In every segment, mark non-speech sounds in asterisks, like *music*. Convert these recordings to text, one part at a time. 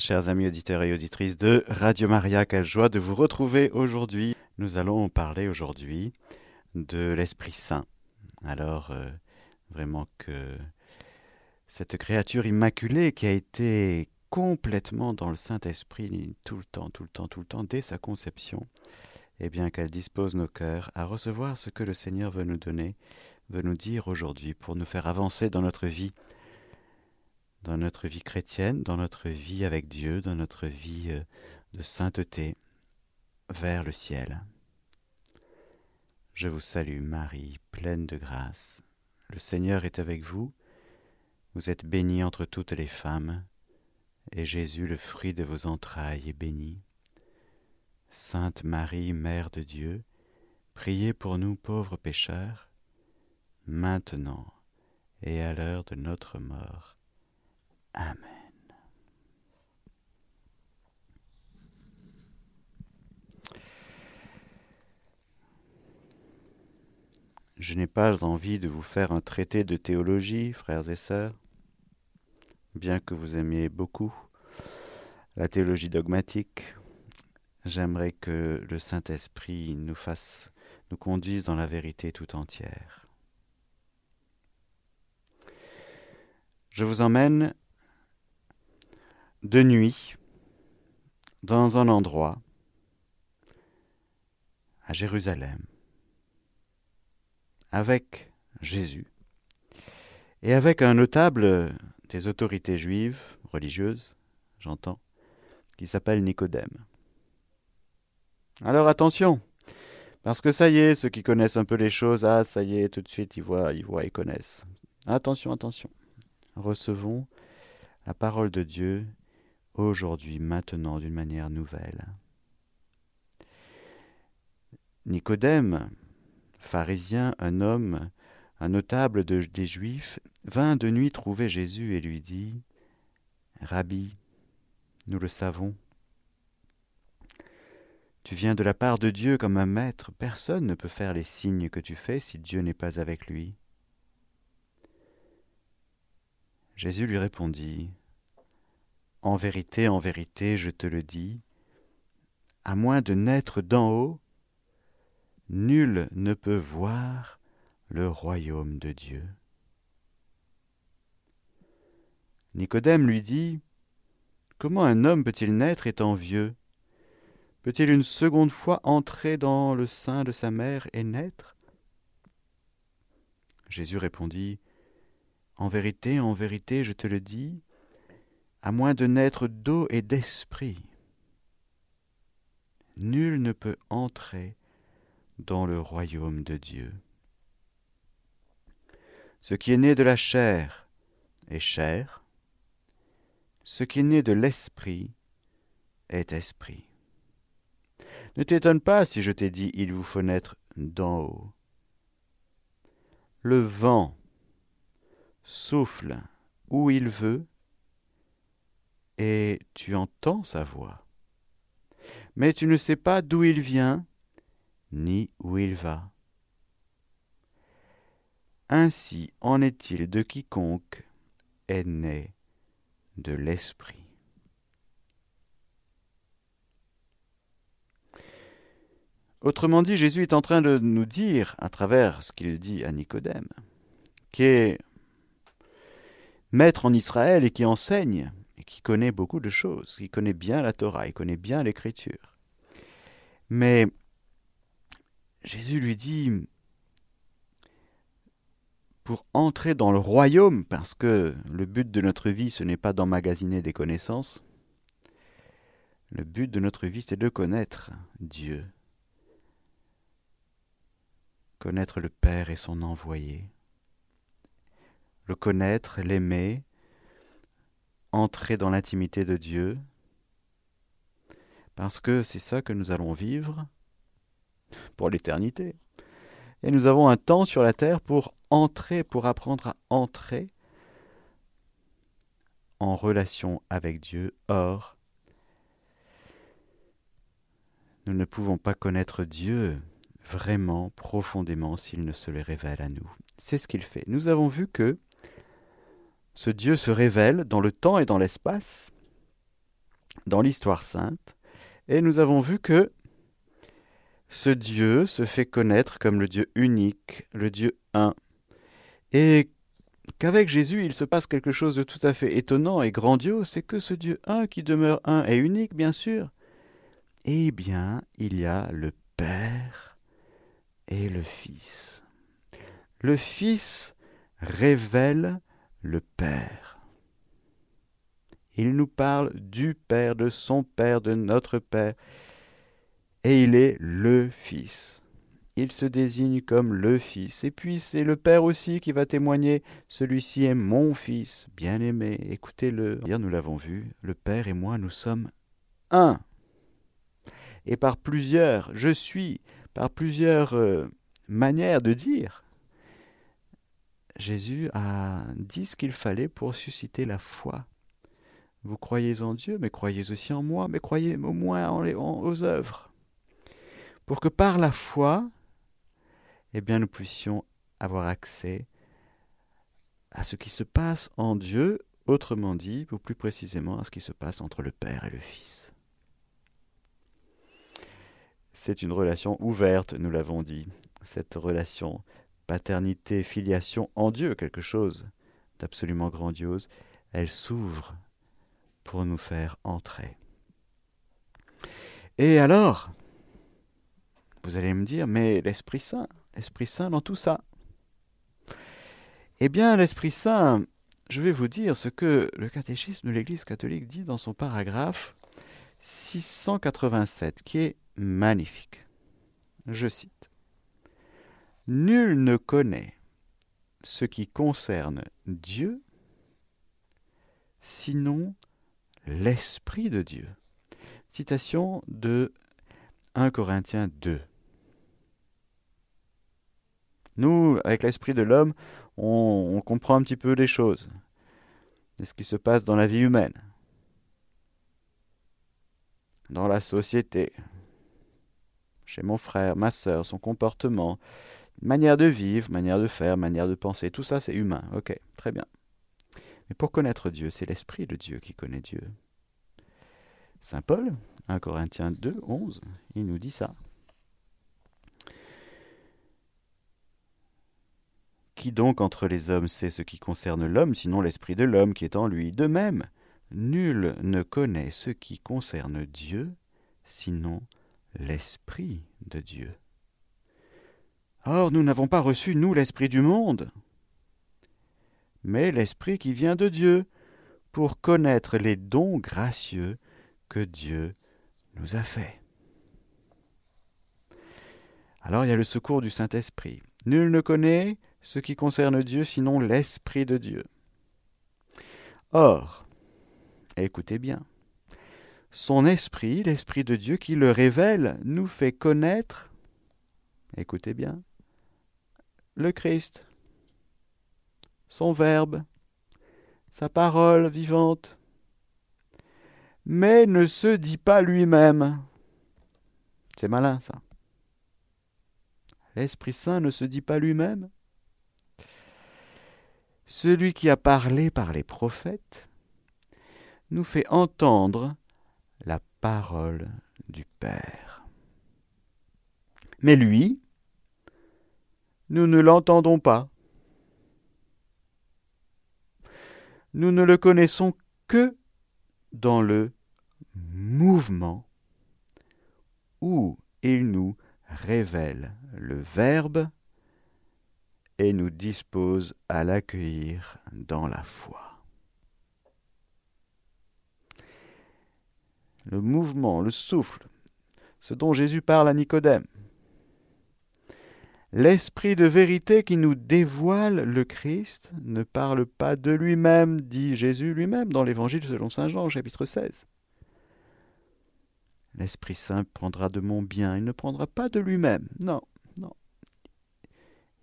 Chers amis auditeurs et auditrices de Radio Maria, quelle joie de vous retrouver aujourd'hui. Nous allons parler aujourd'hui de l'Esprit Saint. Alors, euh, vraiment que cette créature immaculée qui a été complètement dans le Saint-Esprit tout le temps, tout le temps, tout le temps, dès sa conception, eh bien qu'elle dispose nos cœurs à recevoir ce que le Seigneur veut nous donner, veut nous dire aujourd'hui pour nous faire avancer dans notre vie dans notre vie chrétienne, dans notre vie avec Dieu, dans notre vie euh, de sainteté vers le ciel. Je vous salue Marie, pleine de grâce. Le Seigneur est avec vous. Vous êtes bénie entre toutes les femmes, et Jésus, le fruit de vos entrailles, est béni. Sainte Marie, Mère de Dieu, priez pour nous pauvres pécheurs, maintenant et à l'heure de notre mort. Amen. Je n'ai pas envie de vous faire un traité de théologie, frères et sœurs, bien que vous aimiez beaucoup la théologie dogmatique. J'aimerais que le Saint-Esprit nous fasse, nous conduise dans la vérité tout entière. Je vous emmène de nuit dans un endroit à Jérusalem avec Jésus et avec un notable des autorités juives, religieuses, j'entends, qui s'appelle Nicodème. Alors attention, parce que ça y est, ceux qui connaissent un peu les choses, ah ça y est, tout de suite ils voient, ils voient, ils connaissent. Attention, attention. Recevons la parole de Dieu aujourd'hui, maintenant, d'une manière nouvelle. Nicodème, pharisien, un homme, un notable des Juifs, vint de nuit trouver Jésus et lui dit Rabbi, nous le savons, tu viens de la part de Dieu comme un maître, personne ne peut faire les signes que tu fais si Dieu n'est pas avec lui. Jésus lui répondit en vérité, en vérité, je te le dis, à moins de naître d'en haut, nul ne peut voir le royaume de Dieu. Nicodème lui dit, Comment un homme peut-il naître étant vieux? Peut-il une seconde fois entrer dans le sein de sa mère et naître? Jésus répondit, En vérité, en vérité, je te le dis, à moins de naître d'eau et d'esprit. Nul ne peut entrer dans le royaume de Dieu. Ce qui est né de la chair est chair, ce qui est né de l'esprit est esprit. Ne t'étonne pas si je t'ai dit il vous faut naître d'en haut. Le vent souffle où il veut et tu entends sa voix. Mais tu ne sais pas d'où il vient, ni où il va. Ainsi en est-il de quiconque est né de l'Esprit. Autrement dit, Jésus est en train de nous dire, à travers ce qu'il dit à Nicodème, qui est maître en Israël et qui enseigne, qui connaît beaucoup de choses, qui connaît bien la Torah, il connaît bien l'Écriture. Mais Jésus lui dit, pour entrer dans le royaume, parce que le but de notre vie, ce n'est pas d'emmagasiner des connaissances, le but de notre vie, c'est de connaître Dieu, connaître le Père et son envoyé, le connaître, l'aimer, entrer dans l'intimité de Dieu, parce que c'est ça que nous allons vivre pour l'éternité. Et nous avons un temps sur la terre pour entrer, pour apprendre à entrer en relation avec Dieu. Or, nous ne pouvons pas connaître Dieu vraiment profondément s'il ne se le révèle à nous. C'est ce qu'il fait. Nous avons vu que ce Dieu se révèle dans le temps et dans l'espace, dans l'histoire sainte, et nous avons vu que ce Dieu se fait connaître comme le Dieu unique, le Dieu un, et qu'avec Jésus il se passe quelque chose de tout à fait étonnant et grandiose, c'est que ce Dieu un qui demeure un et unique, bien sûr, eh bien, il y a le Père et le Fils. Le Fils révèle le Père. Il nous parle du Père, de son Père, de notre Père. Et il est le Fils. Il se désigne comme le Fils. Et puis c'est le Père aussi qui va témoigner, celui-ci est mon Fils, bien-aimé, écoutez-le. Hier nous l'avons vu, le Père et moi, nous sommes un. Et par plusieurs, je suis, par plusieurs euh, manières de dire, Jésus a dit ce qu'il fallait pour susciter la foi. Vous croyez en Dieu, mais croyez aussi en moi, mais croyez au moins aux œuvres. Pour que par la foi, eh bien, nous puissions avoir accès à ce qui se passe en Dieu, autrement dit, ou plus précisément, à ce qui se passe entre le Père et le Fils. C'est une relation ouverte, nous l'avons dit, cette relation paternité, filiation en Dieu, quelque chose d'absolument grandiose, elle s'ouvre pour nous faire entrer. Et alors, vous allez me dire, mais l'Esprit Saint, l'Esprit Saint dans tout ça. Eh bien, l'Esprit Saint, je vais vous dire ce que le catéchisme de l'Église catholique dit dans son paragraphe 687, qui est magnifique. Je cite. Nul ne connaît ce qui concerne Dieu sinon l'Esprit de Dieu. Citation de 1 Corinthiens 2. Nous, avec l'esprit de l'homme, on, comprend un petit peu les choses, ce qui se passe dans la vie humaine, dans la société, chez mon frère, ma soeur, son comportement, Manière de vivre, manière de faire, manière de penser, tout ça c'est humain. Ok, très bien. Mais pour connaître Dieu, c'est l'Esprit de Dieu qui connaît Dieu. Saint Paul, 1 Corinthiens 2, 11, il nous dit ça. Qui donc entre les hommes sait ce qui concerne l'homme, sinon l'Esprit de l'homme qui est en lui? De même, nul ne connaît ce qui concerne Dieu, sinon l'Esprit de Dieu. Or, nous n'avons pas reçu, nous, l'Esprit du monde, mais l'Esprit qui vient de Dieu, pour connaître les dons gracieux que Dieu nous a faits. Alors il y a le secours du Saint-Esprit. Nul ne connaît ce qui concerne Dieu sinon l'Esprit de Dieu. Or, écoutez bien, son Esprit, l'Esprit de Dieu qui le révèle, nous fait connaître, écoutez bien, le Christ, son Verbe, sa parole vivante, mais ne se dit pas lui-même. C'est malin ça. L'Esprit Saint ne se dit pas lui-même. Celui qui a parlé par les prophètes nous fait entendre la parole du Père. Mais lui, nous ne l'entendons pas. Nous ne le connaissons que dans le mouvement où il nous révèle le Verbe et nous dispose à l'accueillir dans la foi. Le mouvement, le souffle, ce dont Jésus parle à Nicodème, L'esprit de vérité qui nous dévoile le Christ ne parle pas de lui-même, dit Jésus lui-même dans l'Évangile selon Saint Jean, chapitre 16. L'Esprit Saint prendra de mon bien, il ne prendra pas de lui-même, non, non.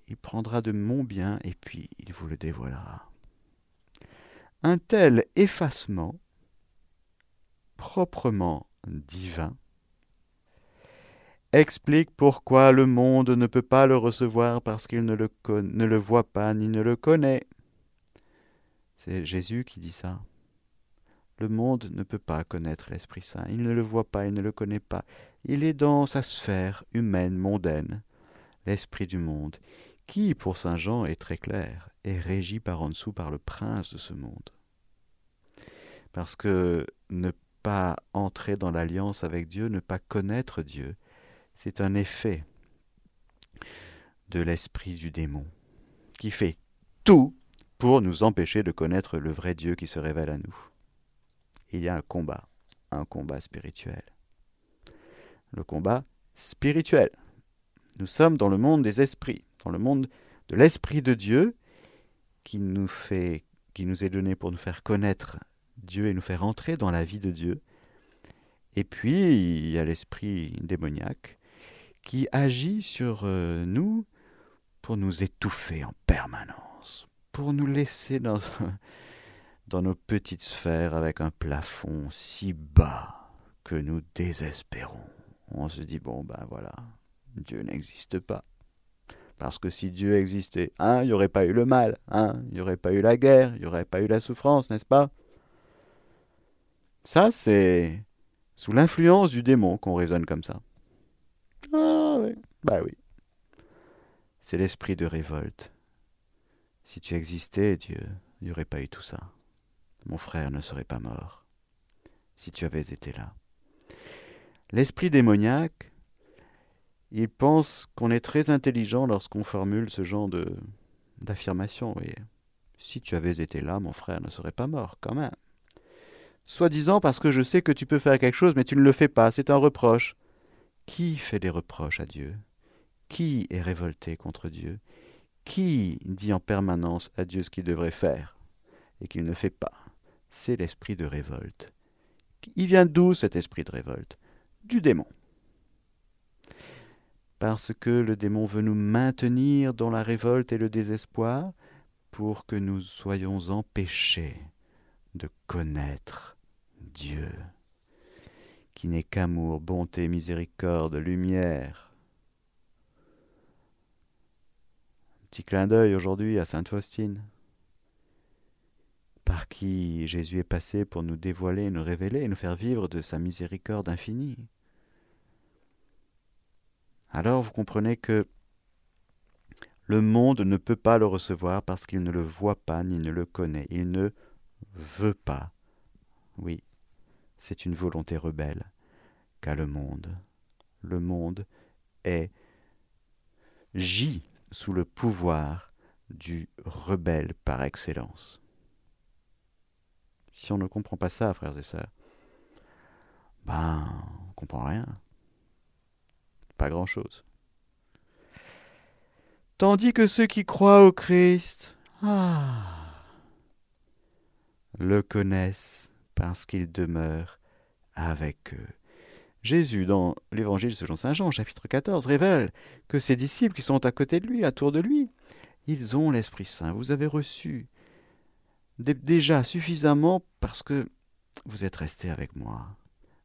Il prendra de mon bien et puis il vous le dévoilera. Un tel effacement, proprement divin, explique pourquoi le monde ne peut pas le recevoir parce qu'il ne le, voit pas ni ne le connaît. C'est Jésus qui dit ça. Le monde ne peut pas connaître l'Esprit Saint. Il ne le voit pas, il ne le connaît pas. Il est dans sa sphère humaine, mondaine, l'esprit du monde, qui, pour Saint Jean, est très clair, est régi par en dessous par le prince de ce monde. Parce que ne pas entrer dans l'alliance avec Dieu, ne pas connaître Dieu, c'est un effet de l'esprit du démon, qui fait tout pour nous empêcher de connaître le vrai Dieu qui se révèle à nous. Il y a un combat, un combat spirituel. Le combat spirituel. Nous sommes dans le monde des esprits, dans le monde de l'esprit de Dieu qui nous est donné pour nous faire connaître Dieu et nous faire entrer dans la vie de Dieu. Et puis, il y a l'esprit démoniaque qui agit sur euh, nous pour nous étouffer en permanence, pour nous laisser *laughs* dans, nos petites sphères avec un plafond si bas que nous désespérons. On se dit, bon, ben voilà, Dieu n'existe pas. Parce que si Dieu existait, hein, il n'y aurait pas eu le mal, hein, il n'y aurait pas eu la guerre, il n'y aurait pas eu la souffrance, n'est-ce pas? Ça, c'est sous l'influence du démon qu'on raisonne comme ça. Ah bah c'est l'esprit de révolte. Si tu existais, Dieu, il n'y aurait pas eu tout ça. Mon frère ne serait pas mort, si tu avais été là. L'esprit démoniaque, il pense qu'on est très intelligent lorsqu'on formule ce genre de d'affirmation. Si tu avais été là, mon frère ne serait pas mort, quand même. Soi-disant parce que je sais que tu peux faire quelque chose, mais tu ne le fais pas, c'est un reproche. Qui fait des reproches à Dieu? Qui est révolté contre Dieu? Qui dit en permanence à Dieu ce qu'il devrait faire et qu'il ne fait pas? C'est l'esprit de révolte. Il vient d'où cet esprit de révolte? Du démon. Parce que le démon veut nous maintenir dans la révolte et le désespoir pour que nous soyons empêchés de connaître Dieu, qui n'est qu'amour, bonté, miséricorde, lumière, Petit clin d'œil aujourd'hui à Sainte Faustine, par qui Jésus est passé pour nous dévoiler, nous révéler nous faire vivre de sa miséricorde infinie. Alors vous comprenez que le monde ne peut pas le recevoir parce qu'il ne le voit pas ni ne le connaît. Il ne veut pas. Oui, c'est une volonté rebelle qu'a le monde. Le monde est gît sous le pouvoir du rebelle par excellence. Si on ne comprend pas ça, frères et sœurs, ben, on comprend rien. Pas grand-chose. Tandis que ceux qui croient au Christ, ah, le connaissent parce qu'il demeure avec eux. Jésus, dans l'évangile selon Saint Jean, chapitre 14, révèle que ses disciples qui sont à côté de lui, à tour de lui, ils ont l'Esprit Saint. Vous avez reçu déjà suffisamment parce que vous êtes restés avec moi.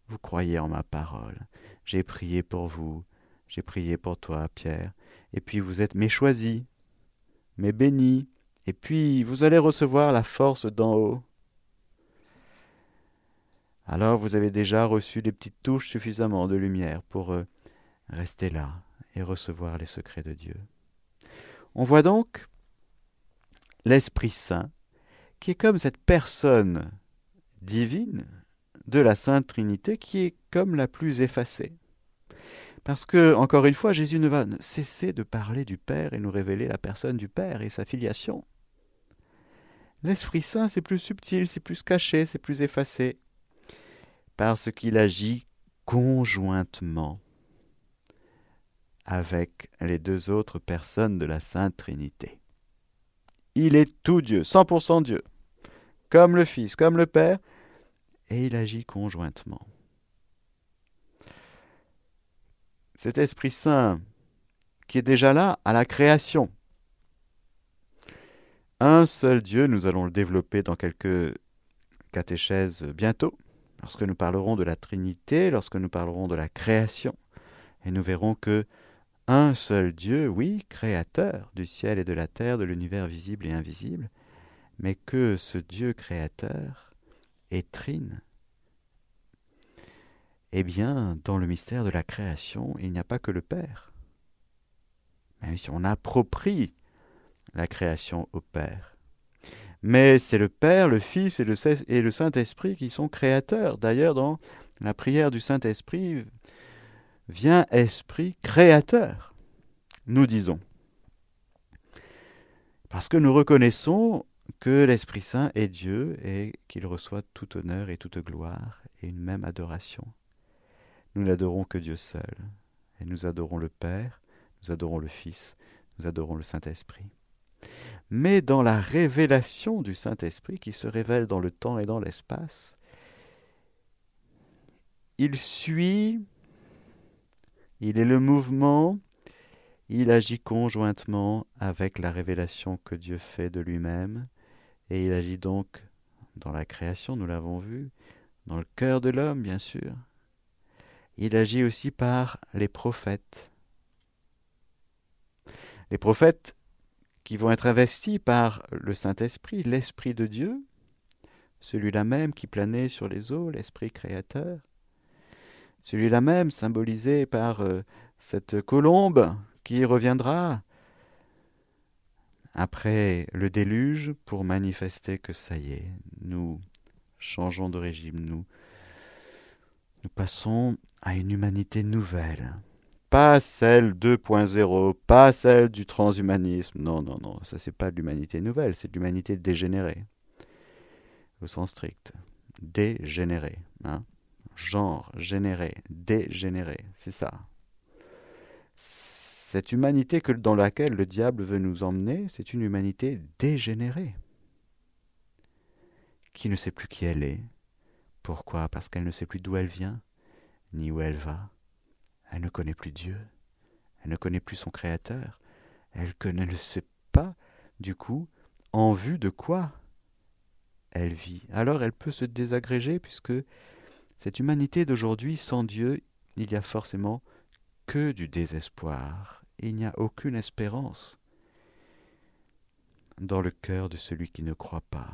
Vous croyez en ma parole. J'ai prié pour vous. J'ai prié pour toi, Pierre. Et puis vous êtes mes choisis, mes bénis. Et puis vous allez recevoir la force d'en haut alors vous avez déjà reçu des petites touches suffisamment de lumière pour euh, rester là et recevoir les secrets de Dieu. On voit donc l'Esprit Saint, qui est comme cette personne divine de la Sainte Trinité, qui est comme la plus effacée. Parce que, encore une fois, Jésus ne va cesser de parler du Père et nous révéler la personne du Père et sa filiation. L'Esprit Saint, c'est plus subtil, c'est plus caché, c'est plus effacé parce qu'il agit conjointement avec les deux autres personnes de la Sainte Trinité. Il est tout Dieu, 100% Dieu, comme le Fils, comme le Père, et il agit conjointement. Cet Esprit Saint qui est déjà là à la création. Un seul Dieu, nous allons le développer dans quelques catéchèses bientôt lorsque nous parlerons de la Trinité, lorsque nous parlerons de la création, et nous verrons que un seul Dieu, oui, créateur du ciel et de la terre, de l'univers visible et invisible, mais que ce Dieu créateur et trine, eh bien, dans le mystère de la création, il n'y a pas que le Père. Même si on approprie la création au Père. Mais c'est le Père, le Fils et le, Saint-Esprit qui sont créateurs. D'ailleurs, dans la prière du Saint-Esprit, vient Esprit créateur, nous disons. Parce que nous reconnaissons que l'Esprit Saint est Dieu et qu'il reçoit tout honneur et toute gloire et une même adoration. Nous n'adorons que Dieu seul, et nous adorons le Père, nous adorons le Fils, nous adorons le Saint-Esprit. Mais dans la révélation du Saint-Esprit qui se révèle dans le temps et dans l'espace, il suit, il est le mouvement, il agit conjointement avec la révélation que Dieu fait de lui-même, et il agit donc dans la création, nous l'avons vu, dans le cœur de l'homme, bien sûr. Il agit aussi par les prophètes. Les prophètes qui vont être investis par le Saint-Esprit, l'Esprit de Dieu, celui-là même qui planait sur les eaux, l'Esprit créateur, celui-là même symbolisé par euh, cette colombe qui reviendra après le déluge pour manifester que ça y est, nous changeons de régime, nous, nous passons à une humanité nouvelle. Pas celle 2.0, pas celle du transhumanisme. Non, non, non, ça c'est pas de l'humanité nouvelle, c'est de l'humanité dégénérée. Au sens strict. Dégénérée. Hein Genre, généré, dégénéré, c'est ça cette humanité que, dans laquelle le diable veut nous emmener, c'est une humanité dégénérée, qui ne sait plus qui elle est. Pourquoi? Parce qu'elle ne sait plus d'où elle vient, ni où elle va. Elle ne connaît plus Dieu, elle ne connaît plus son Créateur, elle ne le sait pas, du coup, en vue de quoi elle vit. Alors elle peut se désagréger, puisque cette humanité d'aujourd'hui, sans Dieu, il y a forcément que du désespoir. Il n'y a aucune espérance dans le cœur de celui qui ne croit pas.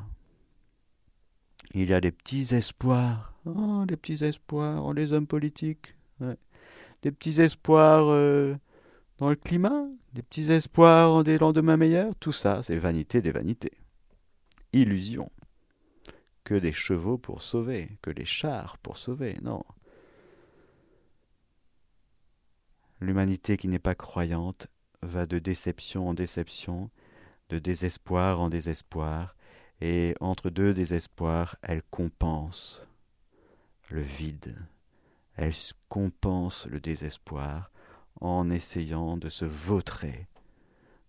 Il y a des petits espoirs, oh, des petits espoirs en les hommes politiques, des petits espoirs euh, dans le climat, des petits espoirs en des lendemains meilleurs, tout ça, c'est vanité des vanités. Illusion. Que des chevaux pour sauver, que les chars pour sauver, non. L'humanité qui n'est pas croyante va de déception en déception, de désespoir en désespoir, et entre deux désespoirs, elle compense le vide, elle compense le désespoir en essayant de se vautrer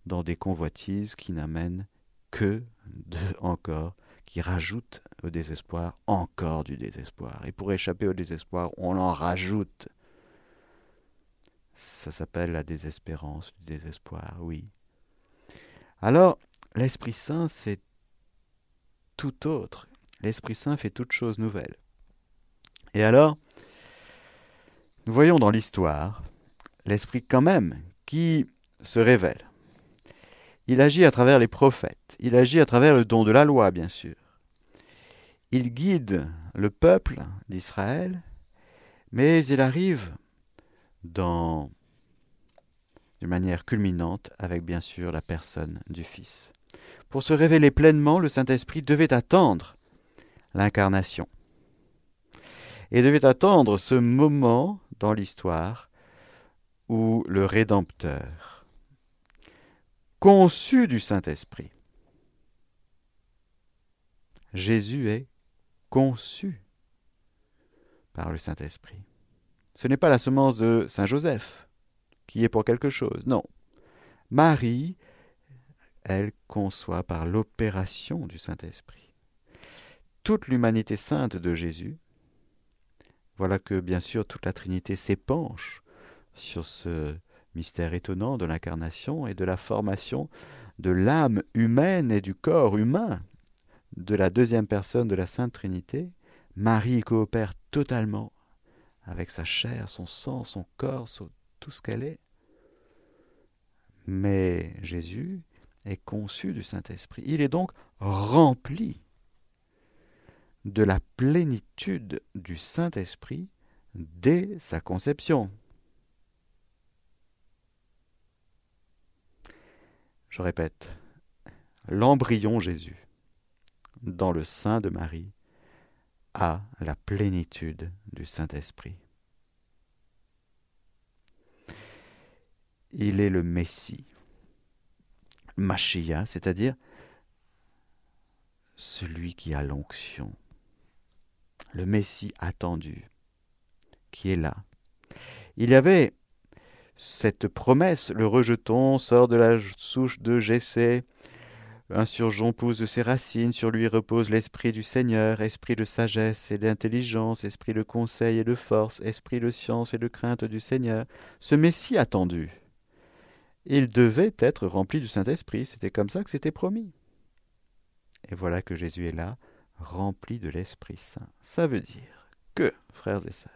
dans des convoitises qui n'amènent que de, encore, qui rajoutent au désespoir encore du désespoir. Et pour échapper au désespoir, on en rajoute ça s'appelle la désespérance, le désespoir, oui. Alors, l'Esprit Saint, c'est tout autre. L'Esprit Saint fait toute chose nouvelle. Et alors, nous voyons dans l'histoire l'Esprit quand même qui se révèle. Il agit à travers les prophètes, il agit à travers le don de la loi, bien sûr. Il guide le peuple d'Israël, mais il arrive dans d'une manière culminante avec bien sûr la personne du Fils. Pour se révéler pleinement, le Saint-Esprit devait attendre l'incarnation et devait attendre ce moment dans l'histoire où le Rédempteur, conçu du Saint-Esprit, Jésus est conçu par le Saint-Esprit. Ce n'est pas la semence de Saint Joseph qui est pour quelque chose, non. Marie, elle conçoit par l'opération du Saint-Esprit. Toute l'humanité sainte de Jésus, voilà que bien sûr toute la Trinité s'épanche sur ce mystère étonnant de l'incarnation et de la formation de l'âme humaine et du corps humain de la deuxième personne de la Sainte Trinité, Marie coopère totalement avec sa chair, son sang, son corps, tout ce qu'elle est. Mais Jésus est conçu du Saint-Esprit. Il est donc rempli de la plénitude du Saint-Esprit dès sa conception. Je répète, l'embryon Jésus, dans le sein de Marie, a la plénitude du Saint-Esprit. Il est le Messie, Machia, c'est-à-dire celui qui a l'onction, le Messie attendu, qui est là. Il y avait cette promesse, le rejeton sort de la souche de Jessé, un surgeon pousse de ses racines, sur lui repose l'esprit du Seigneur, esprit de sagesse et d'intelligence, esprit de conseil et de force, esprit de science et de crainte du Seigneur. Ce Messie attendu, il devait être rempli du Saint-Esprit, c'était comme ça que c'était promis. Et voilà que Jésus est là, rempli de l'Esprit Saint. Ça veut dire que, frères et sœurs,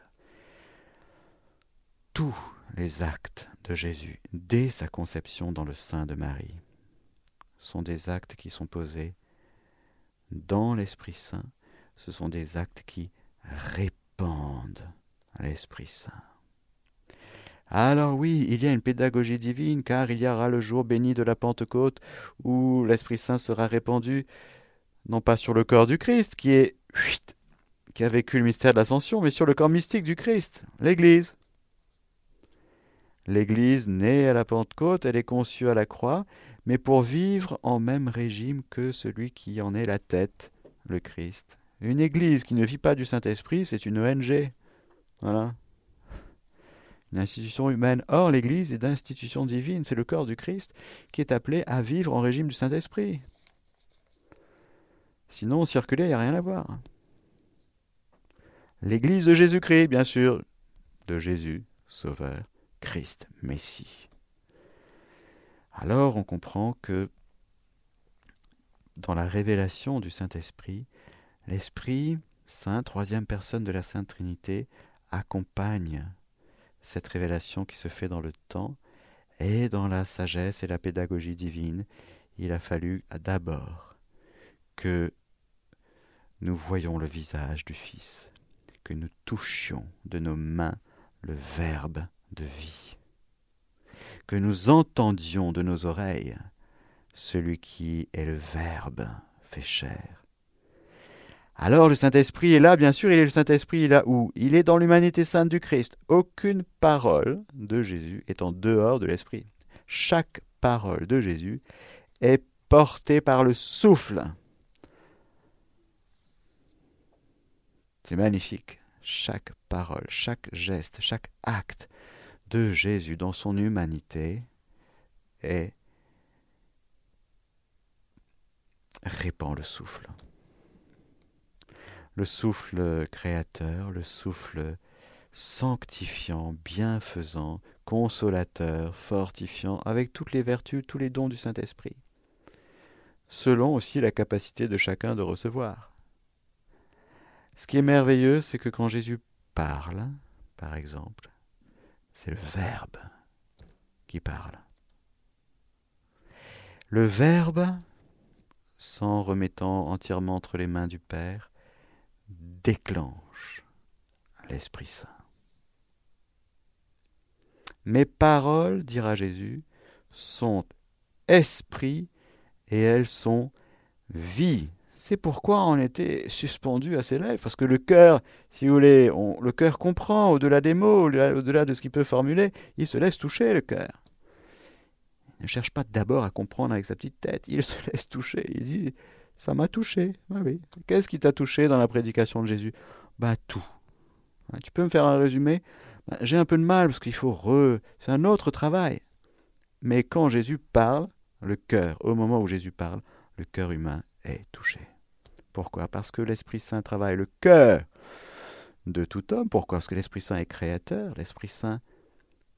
tous les actes de Jésus, dès sa conception dans le sein de Marie, sont des actes qui sont posés dans l'Esprit Saint, ce sont des actes qui répandent l'Esprit Saint. Alors oui, il y a une pédagogie divine, car il y aura le jour béni de la Pentecôte où l'Esprit Saint sera répandu non pas sur le corps du Christ, qui est qui a vécu le mystère de l'ascension, mais sur le corps mystique du Christ, l'Église. L'Église née à la Pentecôte, elle est conçue à la croix, mais pour vivre en même régime que celui qui en est la tête, le Christ. Une Église qui ne vit pas du Saint-Esprit, c'est une ONG. Voilà. Une institution humaine. Or, l'Église est d'institution divine, c'est le corps du Christ qui est appelé à vivre en régime du Saint-Esprit. Sinon, circuler, il n'y a rien à voir. L'Église de Jésus-Christ, bien sûr, de Jésus, Sauveur, Christ, Messie. Alors on comprend que dans la révélation du Saint-Esprit, l'Esprit Saint, troisième personne de la Sainte Trinité, accompagne cette révélation qui se fait dans le temps et dans la sagesse et la pédagogie divine. Il a fallu d'abord que nous voyions le visage du Fils, que nous touchions de nos mains le Verbe de vie, que nous entendions de nos oreilles celui qui est le Verbe fait chair. Alors le Saint-Esprit est là, bien sûr, il est le Saint-Esprit, là où Il est dans l'humanité sainte du Christ. Aucune parole de Jésus est en dehors de l'Esprit. Chaque parole de Jésus est portée par le souffle C'est magnifique. Chaque parole, chaque geste, chaque acte de Jésus dans son humanité est répand le souffle. Le souffle créateur, le souffle sanctifiant, bienfaisant, consolateur, fortifiant, avec toutes les vertus, tous les dons du Saint-Esprit, selon aussi la capacité de chacun de recevoir. Ce qui est merveilleux, c'est que quand Jésus parle, par exemple, c'est le Verbe qui parle. Le Verbe, s'en remettant entièrement entre les mains du Père, déclenche l'Esprit Saint. Mes paroles, dira Jésus, sont esprit et elles sont vie. C'est pourquoi on était suspendu à ses lèvres, parce que le cœur, si vous voulez, le cœur comprend au-delà des mots, au-delà de ce qu'il peut formuler, il se laisse toucher le cœur. Il ne cherche pas d'abord à comprendre avec sa petite tête, il *laughs* se laisse toucher. Il dit, ça m'a touché. Ah oui. Qu'est-ce qui t'a touché dans la prédication de Jésus? Bah tout. Tu peux me faire un résumé? Bah, J'ai un peu de mal parce qu'il faut re. C'est un autre travail. Mais quand Jésus parle, le cœur, au moment où Jésus parle, le cœur humain est touché. Pourquoi? Parce que l'Esprit Saint travaille le cœur de tout homme. Pourquoi? Parce que l'Esprit Saint est créateur, l'Esprit Saint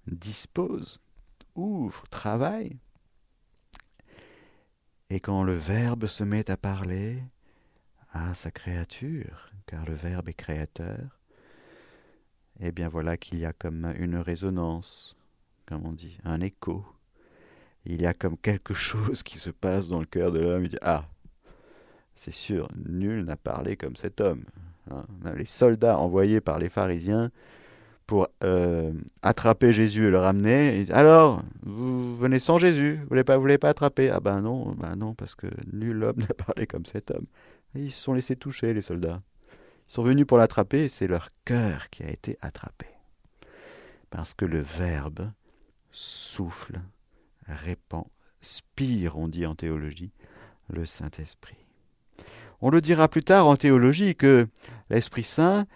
dispose, ouvre, travaille. Et quand le Verbe se met à parler à sa créature, car le Verbe est créateur, eh bien voilà qu'il y a comme une résonance, comme on dit, un écho. Il y a comme quelque chose qui se passe dans le cœur de l'homme. Il dit Ah, c'est sûr, nul n'a parlé comme cet homme. Hein. Les soldats envoyés par les pharisiens pour euh, attraper Jésus et le ramener. alors, vous venez sans Jésus, vous ne voulez pas attraper? Ah ben non, ben non, parce que nul homme *laughs* n'a parlé comme cet homme. ils se sont laissés toucher, les soldats. Ils sont venus pour l'attraper et c'est leur cœur qui a été attrapé. Parce que le Verbe souffle, répand, spire, on dit en théologie, le Saint-Esprit. On le dira plus tard en théologie que l'Esprit Saint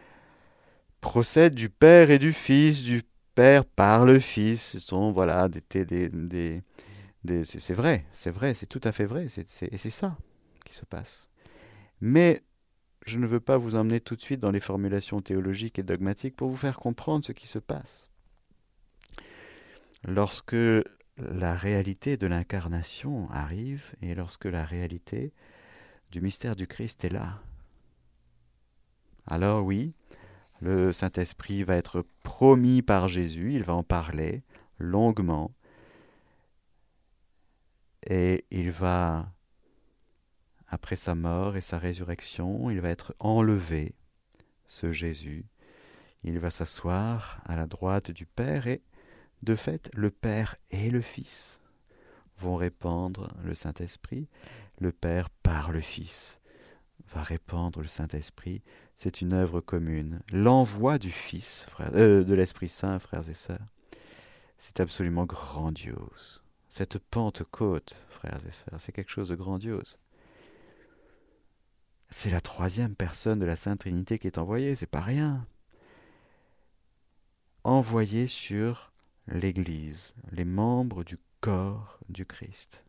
procède du Père et du Fils, du Père par le Fils. Ce voilà, des, c'est vrai, c'est vrai, c'est tout à fait vrai, et c'est ça qui se passe. Mais je ne veux pas vous emmener tout de suite dans les formulations théologiques et dogmatiques pour vous faire comprendre ce qui se passe. Lorsque la réalité de l'incarnation arrive et lorsque la réalité du mystère du Christ est là, alors oui, le Saint-Esprit va être promis par Jésus, il va en parler longuement, et il va, après sa mort et sa résurrection, il va être enlevé, ce Jésus, il va s'asseoir à la droite du Père, et de fait, le Père et le Fils vont répandre le Saint-Esprit, le Père par le Fils va répandre le Saint-Esprit, c'est une œuvre commune. L'envoi du Fils, euh, de l'Esprit Saint, frères et sœurs, c'est absolument grandiose. Cette Pentecôte, frères et sœurs, c'est quelque chose de grandiose. C'est la troisième personne de la Sainte Trinité qui est envoyée, c'est pas rien. Envoyée sur l'Église, les membres du corps du Christ.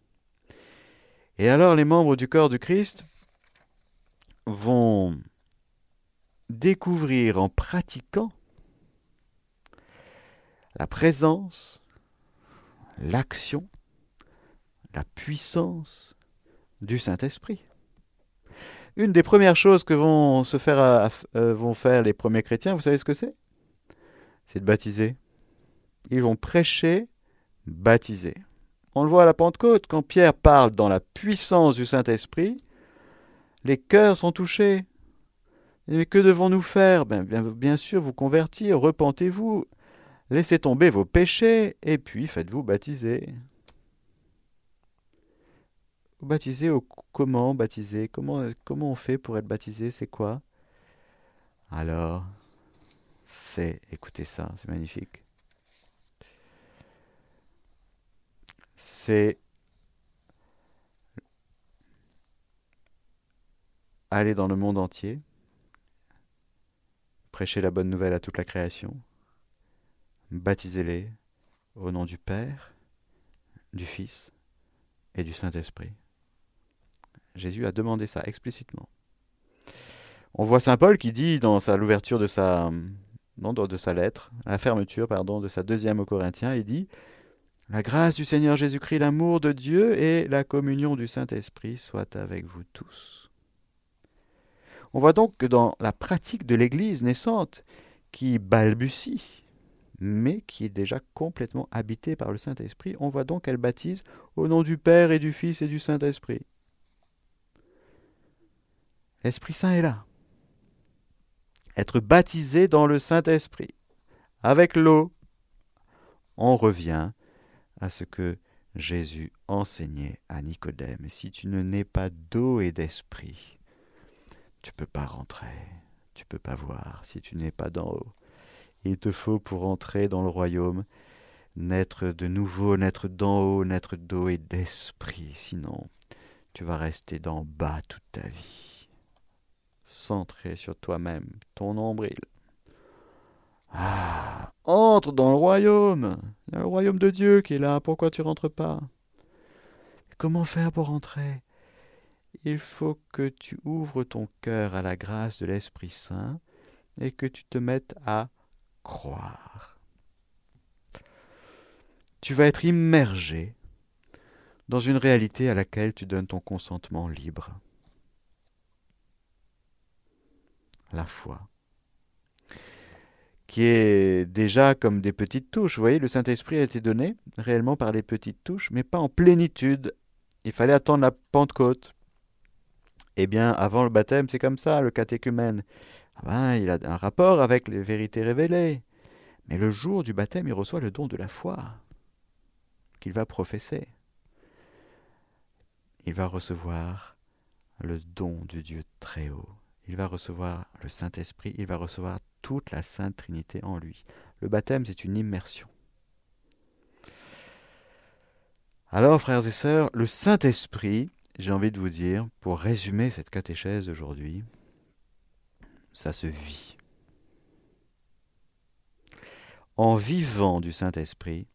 Et alors les membres du corps du Christ vont découvrir en pratiquant la présence, l'action, la puissance du Saint-Esprit. Une des premières choses que vont, faire, euh, vont faire les premiers chrétiens, vous savez ce que c'est? C'est de baptiser. Ils vont prêcher, baptiser. On le voit à la Pentecôte, quand Pierre parle dans la puissance du Saint-Esprit, les cœurs sont touchés. Mais que devons-nous faire? Ben, bien, sûr, vous convertir, repentez-vous, laissez tomber vos péchés, et puis faites-vous baptiser. Baptiser comment baptiser? Comment, comment on fait pour être baptisé? C'est quoi? Alors, c'est, écoutez ça, c'est magnifique. C'est aller dans le monde entier, prêcher la bonne nouvelle à toute la création, baptisez-les au nom du Père, du Fils et du Saint-Esprit. Jésus a demandé ça explicitement. On voit Saint Paul qui dit dans sa l'ouverture de sa de sa lettre, la fermeture pardon de sa deuxième aux Corinthiens, il dit la grâce du Seigneur Jésus-Christ, l'amour de Dieu et la communion du Saint-Esprit soient avec vous tous. On voit donc que dans la pratique de l'Église naissante, qui balbutie, mais qui est déjà complètement habitée par le Saint-Esprit, on voit donc qu'elle baptise au nom du Père et du Fils et du Saint-Esprit. L'Esprit Saint est là. Être baptisé dans le Saint-Esprit. Avec l'eau, on revient à ce que Jésus enseignait à Nicodème. Si tu ne nais pas d'eau et d'esprit, tu peux pas rentrer, tu peux pas voir si tu n'es pas d'en haut. Il te faut pour entrer dans le royaume naître de nouveau, naître d'en haut, naître d'eau et d'esprit, sinon tu vas rester d'en bas toute ta vie, centré sur toi-même, ton nombril. Ah, entre dans le royaume. Il y a le royaume de Dieu qui est là. Pourquoi tu rentres pas? Comment faire pour entrer il faut que tu ouvres ton cœur à la grâce de l'Esprit Saint et que tu te mettes à croire. Tu vas être immergé dans une réalité à laquelle tu donnes ton consentement libre. La foi, qui est déjà comme des petites touches. Vous voyez, le Saint-Esprit a été donné réellement par les petites touches, mais pas en plénitude. Il fallait attendre la Pentecôte Eh bien, avant le baptême, c'est comme ça, le catéchumène. Ah ben, il a un rapport avec les vérités révélées. Mais le jour du baptême, il reçoit le don de la foi qu'il va professer. Il va recevoir le don du Dieu très haut. Il va recevoir le Saint-Esprit, il va recevoir toute la Sainte Trinité en lui. Le baptême, c'est une immersion. Alors, frères et sœurs, le Saint-Esprit, j'ai envie de vous dire, pour résumer cette catéchèse d'aujourd'hui, ça se vit. En vivant du Saint-Esprit,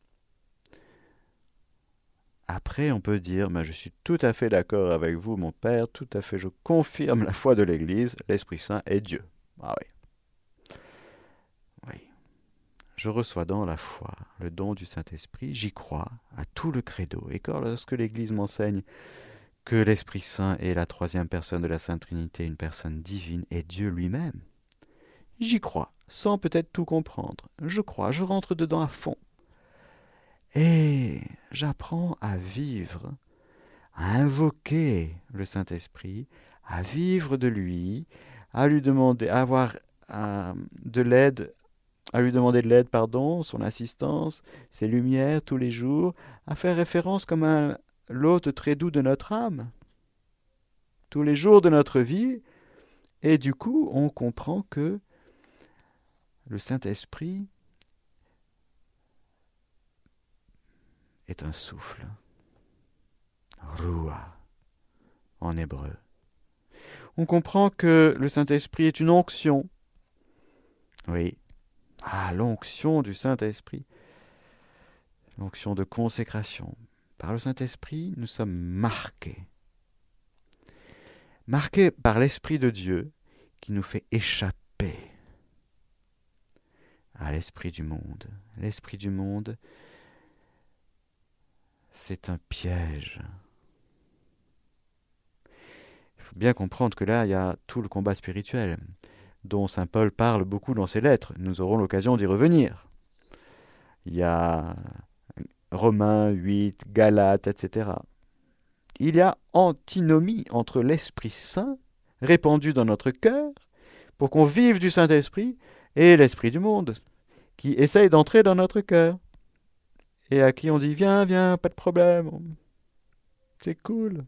après, on peut dire, mais je suis tout à fait d'accord avec vous, mon Père, tout à fait, je confirme la foi de l'Église, l'Esprit Saint est Dieu. Ah oui. Oui. Je reçois dans la foi le don du Saint-Esprit, j'y crois à tout le credo. Et quand lorsque l'Église m'enseigne que l'Esprit Saint est la troisième personne de la Sainte Trinité, une personne divine, et Dieu lui-même, j'y crois, sans peut-être tout comprendre. Je crois, je rentre dedans à fond. Et j'apprends à vivre, à invoquer le Saint-Esprit, à vivre de lui, à lui demander, à avoir euh, de l'aide, à lui demander de l'aide, pardon, son assistance, ses lumières tous les jours, à faire référence comme un l'hôte très doux de notre âme, tous les jours de notre vie, et du coup on comprend que le Saint-Esprit est un souffle. Rua en hébreu. On comprend que le Saint-Esprit est une onction. Oui. Ah, l'onction du Saint-Esprit. L'onction de consécration. Par le Saint-Esprit, nous sommes marqués. Marqués par l'Esprit de Dieu qui nous fait échapper à l'Esprit du monde. L'Esprit du monde, c'est un piège. Il faut bien comprendre que là, il y a tout le combat spirituel, dont Saint Paul parle beaucoup dans ses lettres. Nous aurons l'occasion d'y revenir. Il y a Romains 8, Galates, etc. Il y a antinomie entre l'Esprit Saint répandu dans notre cœur pour qu'on vive du Saint-Esprit et l'Esprit du monde qui essaye d'entrer dans notre cœur et à qui on dit viens, viens, pas de problème. C'est cool.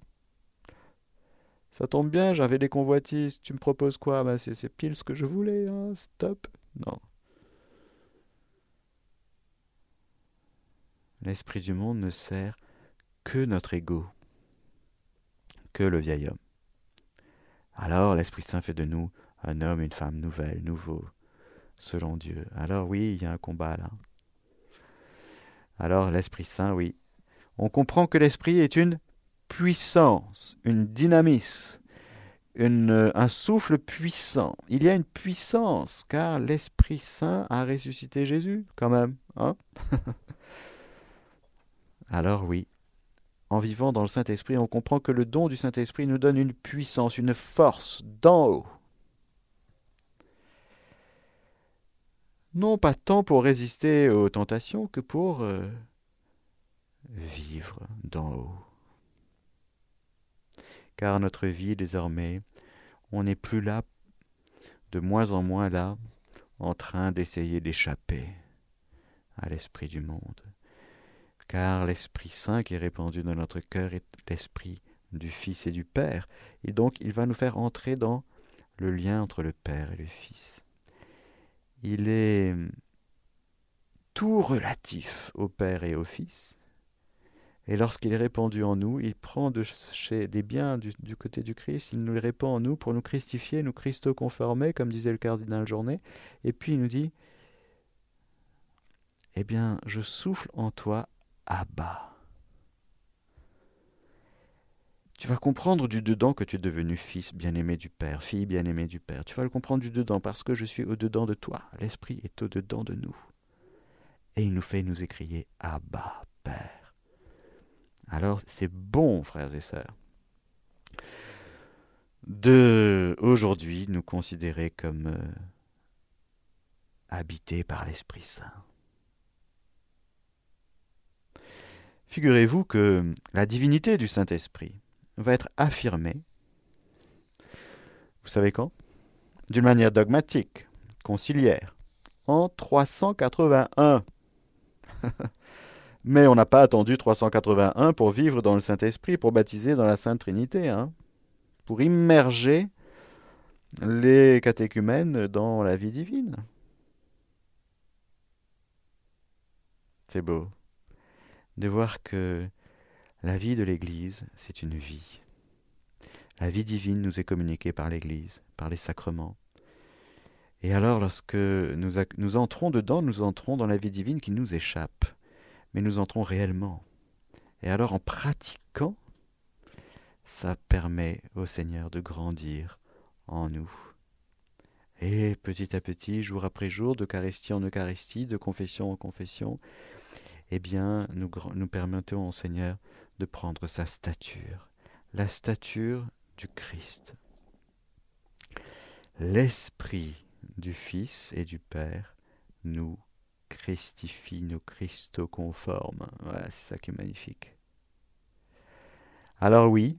Ça tombe bien, j'avais des convoitises. Tu me proposes quoi? Bah, C'est pile ce que je voulais. Hein. Stop. Non. L'esprit du monde ne sert que notre ego, que le vieil homme. Alors l'Esprit Saint fait de nous un homme, une femme nouvelle, nouveau, selon Dieu. Alors oui, il y a un combat là. Alors l'Esprit Saint, oui. On comprend que l'Esprit est une puissance, une dynamisme, une, un souffle puissant. Il y a une puissance, car l'Esprit Saint a ressuscité Jésus, quand même. Hein? *laughs* Alors oui, en vivant dans le Saint-Esprit, on comprend que le don du Saint-Esprit nous donne une puissance, une force d'en haut. Non pas tant pour résister aux tentations que pour euh, vivre d'en haut. Car notre vie désormais, on n'est plus là, de moins en moins là, en train d'essayer d'échapper à l'esprit du monde. Car l'Esprit Saint qui est répandu dans notre cœur est l'Esprit du Fils et du Père, et donc il va nous faire entrer dans le lien entre le Père et le Fils il est tout relatif au Père et au Fils. Et lorsqu'il est répandu en nous, il prend de chez des biens du, côté du Christ, il nous les répand en nous pour nous christifier, nous christo-conformer, comme disait le cardinal Journet. Et puis il nous dit Eh bien, je souffle en toi, Abba. Tu vas comprendre du dedans que tu es devenu fils bien-aimé du Père, fille bien-aimée du Père. Tu vas le comprendre du dedans parce que je suis au-dedans de toi. L'Esprit est au-dedans de nous. Et il nous fait nous écrier Abba, Père. Alors c'est bon, frères et sœurs, de aujourd'hui nous considérer comme euh, habités par l'Esprit Saint. Figurez-vous que la divinité du Saint-Esprit, va être affirmé Vous savez quand? D'une manière dogmatique, conciliaire, en 381. *laughs* Mais on n'a pas attendu 381 pour vivre dans le Saint-Esprit, pour baptiser dans la Sainte Trinité, hein, pour immerger les catéchumènes dans la vie divine. C'est beau de voir que la vie de l'Église, c'est une vie. La vie divine nous est communiquée par l'Église, par les sacrements. Et alors, lorsque nous, entrons dedans, nous entrons dans la vie divine qui nous échappe, mais nous entrons réellement. Et alors, en pratiquant, ça permet au Seigneur de grandir en nous. Et petit à petit, jour après jour, d'Eucharistie en Eucharistie, de confession en confession, eh bien, nous, permettons au Seigneur de prendre sa stature, la stature du Christ. L'Esprit du Fils et du Père nous christifie, nous conforme. Voilà, c'est ça qui est magnifique. Alors oui,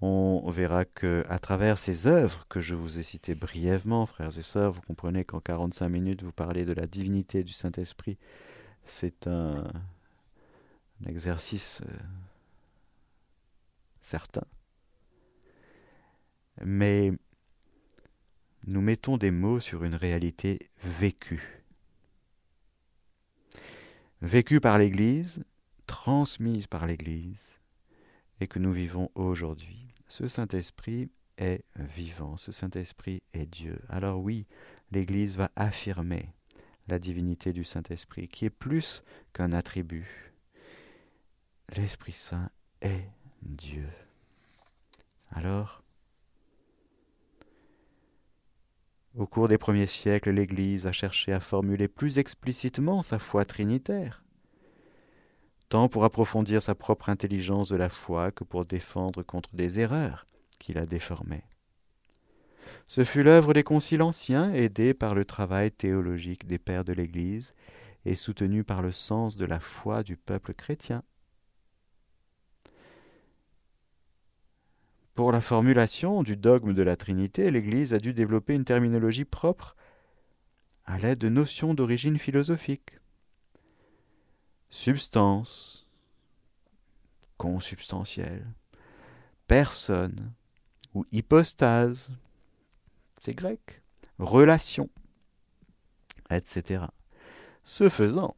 on verra que à travers ces œuvres que je vous ai citées brièvement, frères et sœurs, vous comprenez qu'en 45 minutes, vous parlez de la divinité du Saint-Esprit. C'est un, exercice euh, certain. Mais nous mettons des mots sur une réalité vécue. Vécue par l'Église, transmise par l'Église, et que nous vivons aujourd'hui. Ce Saint-Esprit est vivant, ce Saint-Esprit est Dieu. Alors oui, l'Église va affirmer la divinité du Saint-Esprit, qui est plus qu'un attribut. L'Esprit Saint est Dieu. Alors, au cours des premiers siècles, l'Église a cherché à formuler plus explicitement sa foi trinitaire, tant pour approfondir sa propre intelligence de la foi que pour défendre contre des erreurs qui la déformaient. Ce fut l'œuvre des conciles anciens, aidés par le travail théologique des pères de l'Église et soutenus par le sens de la foi du peuple chrétien. Pour la formulation du dogme de la Trinité, l'Église a dû développer une terminologie propre à l'aide de notions d'origine philosophique. Substance, consubstantielle, personne ou hypostase, c'est grec, relation, etc. Ce faisant,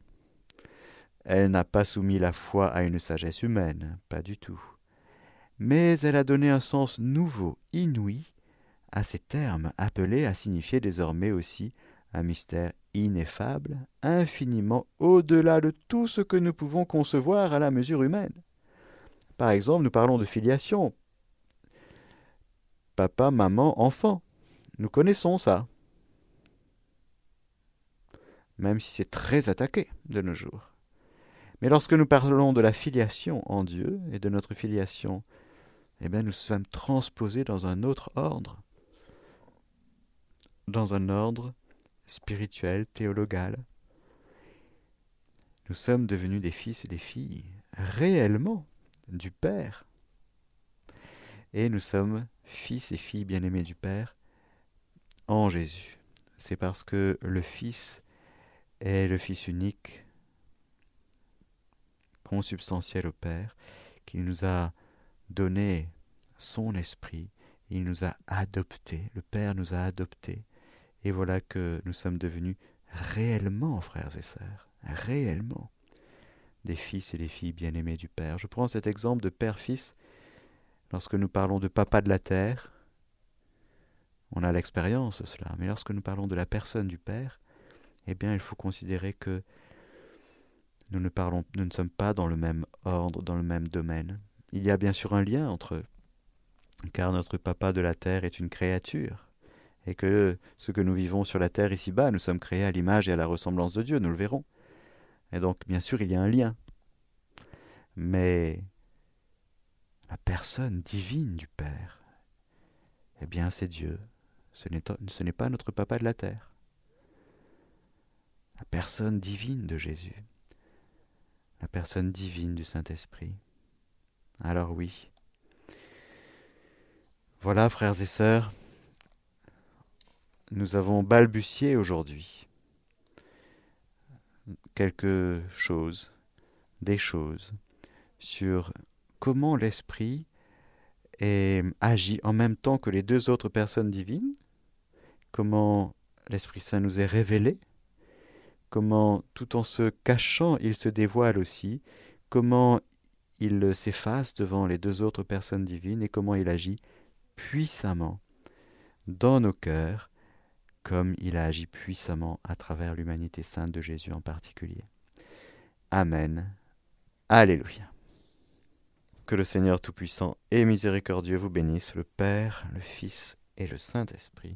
elle n'a pas soumis la foi à une sagesse humaine, pas du tout mais elle a donné un sens nouveau, inouï, à ces termes appelés à signifier désormais aussi un mystère ineffable, infiniment au-delà de tout ce que nous pouvons concevoir à la mesure humaine. Par exemple, nous parlons de filiation. Papa, maman, enfant. Nous connaissons ça. Même si c'est très attaqué de nos jours. Mais lorsque nous parlons de la filiation en Dieu et de notre filiation eh bien, nous sommes transposés dans un autre ordre, dans un ordre spirituel, théologal. Nous sommes devenus des fils et des filles, réellement, du Père. Et nous sommes fils et filles bien-aimés du Père en Jésus. C'est parce que le Fils est le Fils unique, consubstantiel au Père, qu'il nous a donné son esprit, il nous a adoptés, le Père nous a adoptés, et voilà que nous sommes devenus réellement, frères et sœurs, réellement, des fils et des filles bien-aimés du Père. Je prends cet exemple de Père-Fils, lorsque nous parlons de Papa de la Terre, on a l'expérience de cela, mais lorsque nous parlons de la personne du Père, eh bien il faut considérer que nous ne, parlons, nous ne sommes pas dans le même ordre, dans le même domaine. Il y a bien sûr un lien entre car notre papa de la terre est une créature, et que ce que nous vivons sur la terre ici-bas, nous sommes créés à l'image et à la ressemblance de Dieu, nous le verrons. Et donc, bien sûr, il y a un lien. Mais la personne divine du Père, eh bien, c'est Dieu. Ce n'est pas notre papa de la terre. La personne divine de Jésus. La personne divine du Saint-Esprit. Alors oui. Voilà, frères et sœurs, nous avons balbutié aujourd'hui quelque chose, des choses, sur comment l'Esprit agit en même temps que les deux autres personnes divines, comment l'Esprit Saint nous est révélé, comment tout en se cachant, il se dévoile aussi, comment il s'efface devant les deux autres personnes divines et comment il agit puissamment dans nos cœurs, comme il a agi puissamment à travers l'humanité sainte de Jésus en particulier. Amen. Alléluia. Que le Seigneur Tout-Puissant et Miséricordieux vous bénisse, le Père, le Fils et le Saint-Esprit.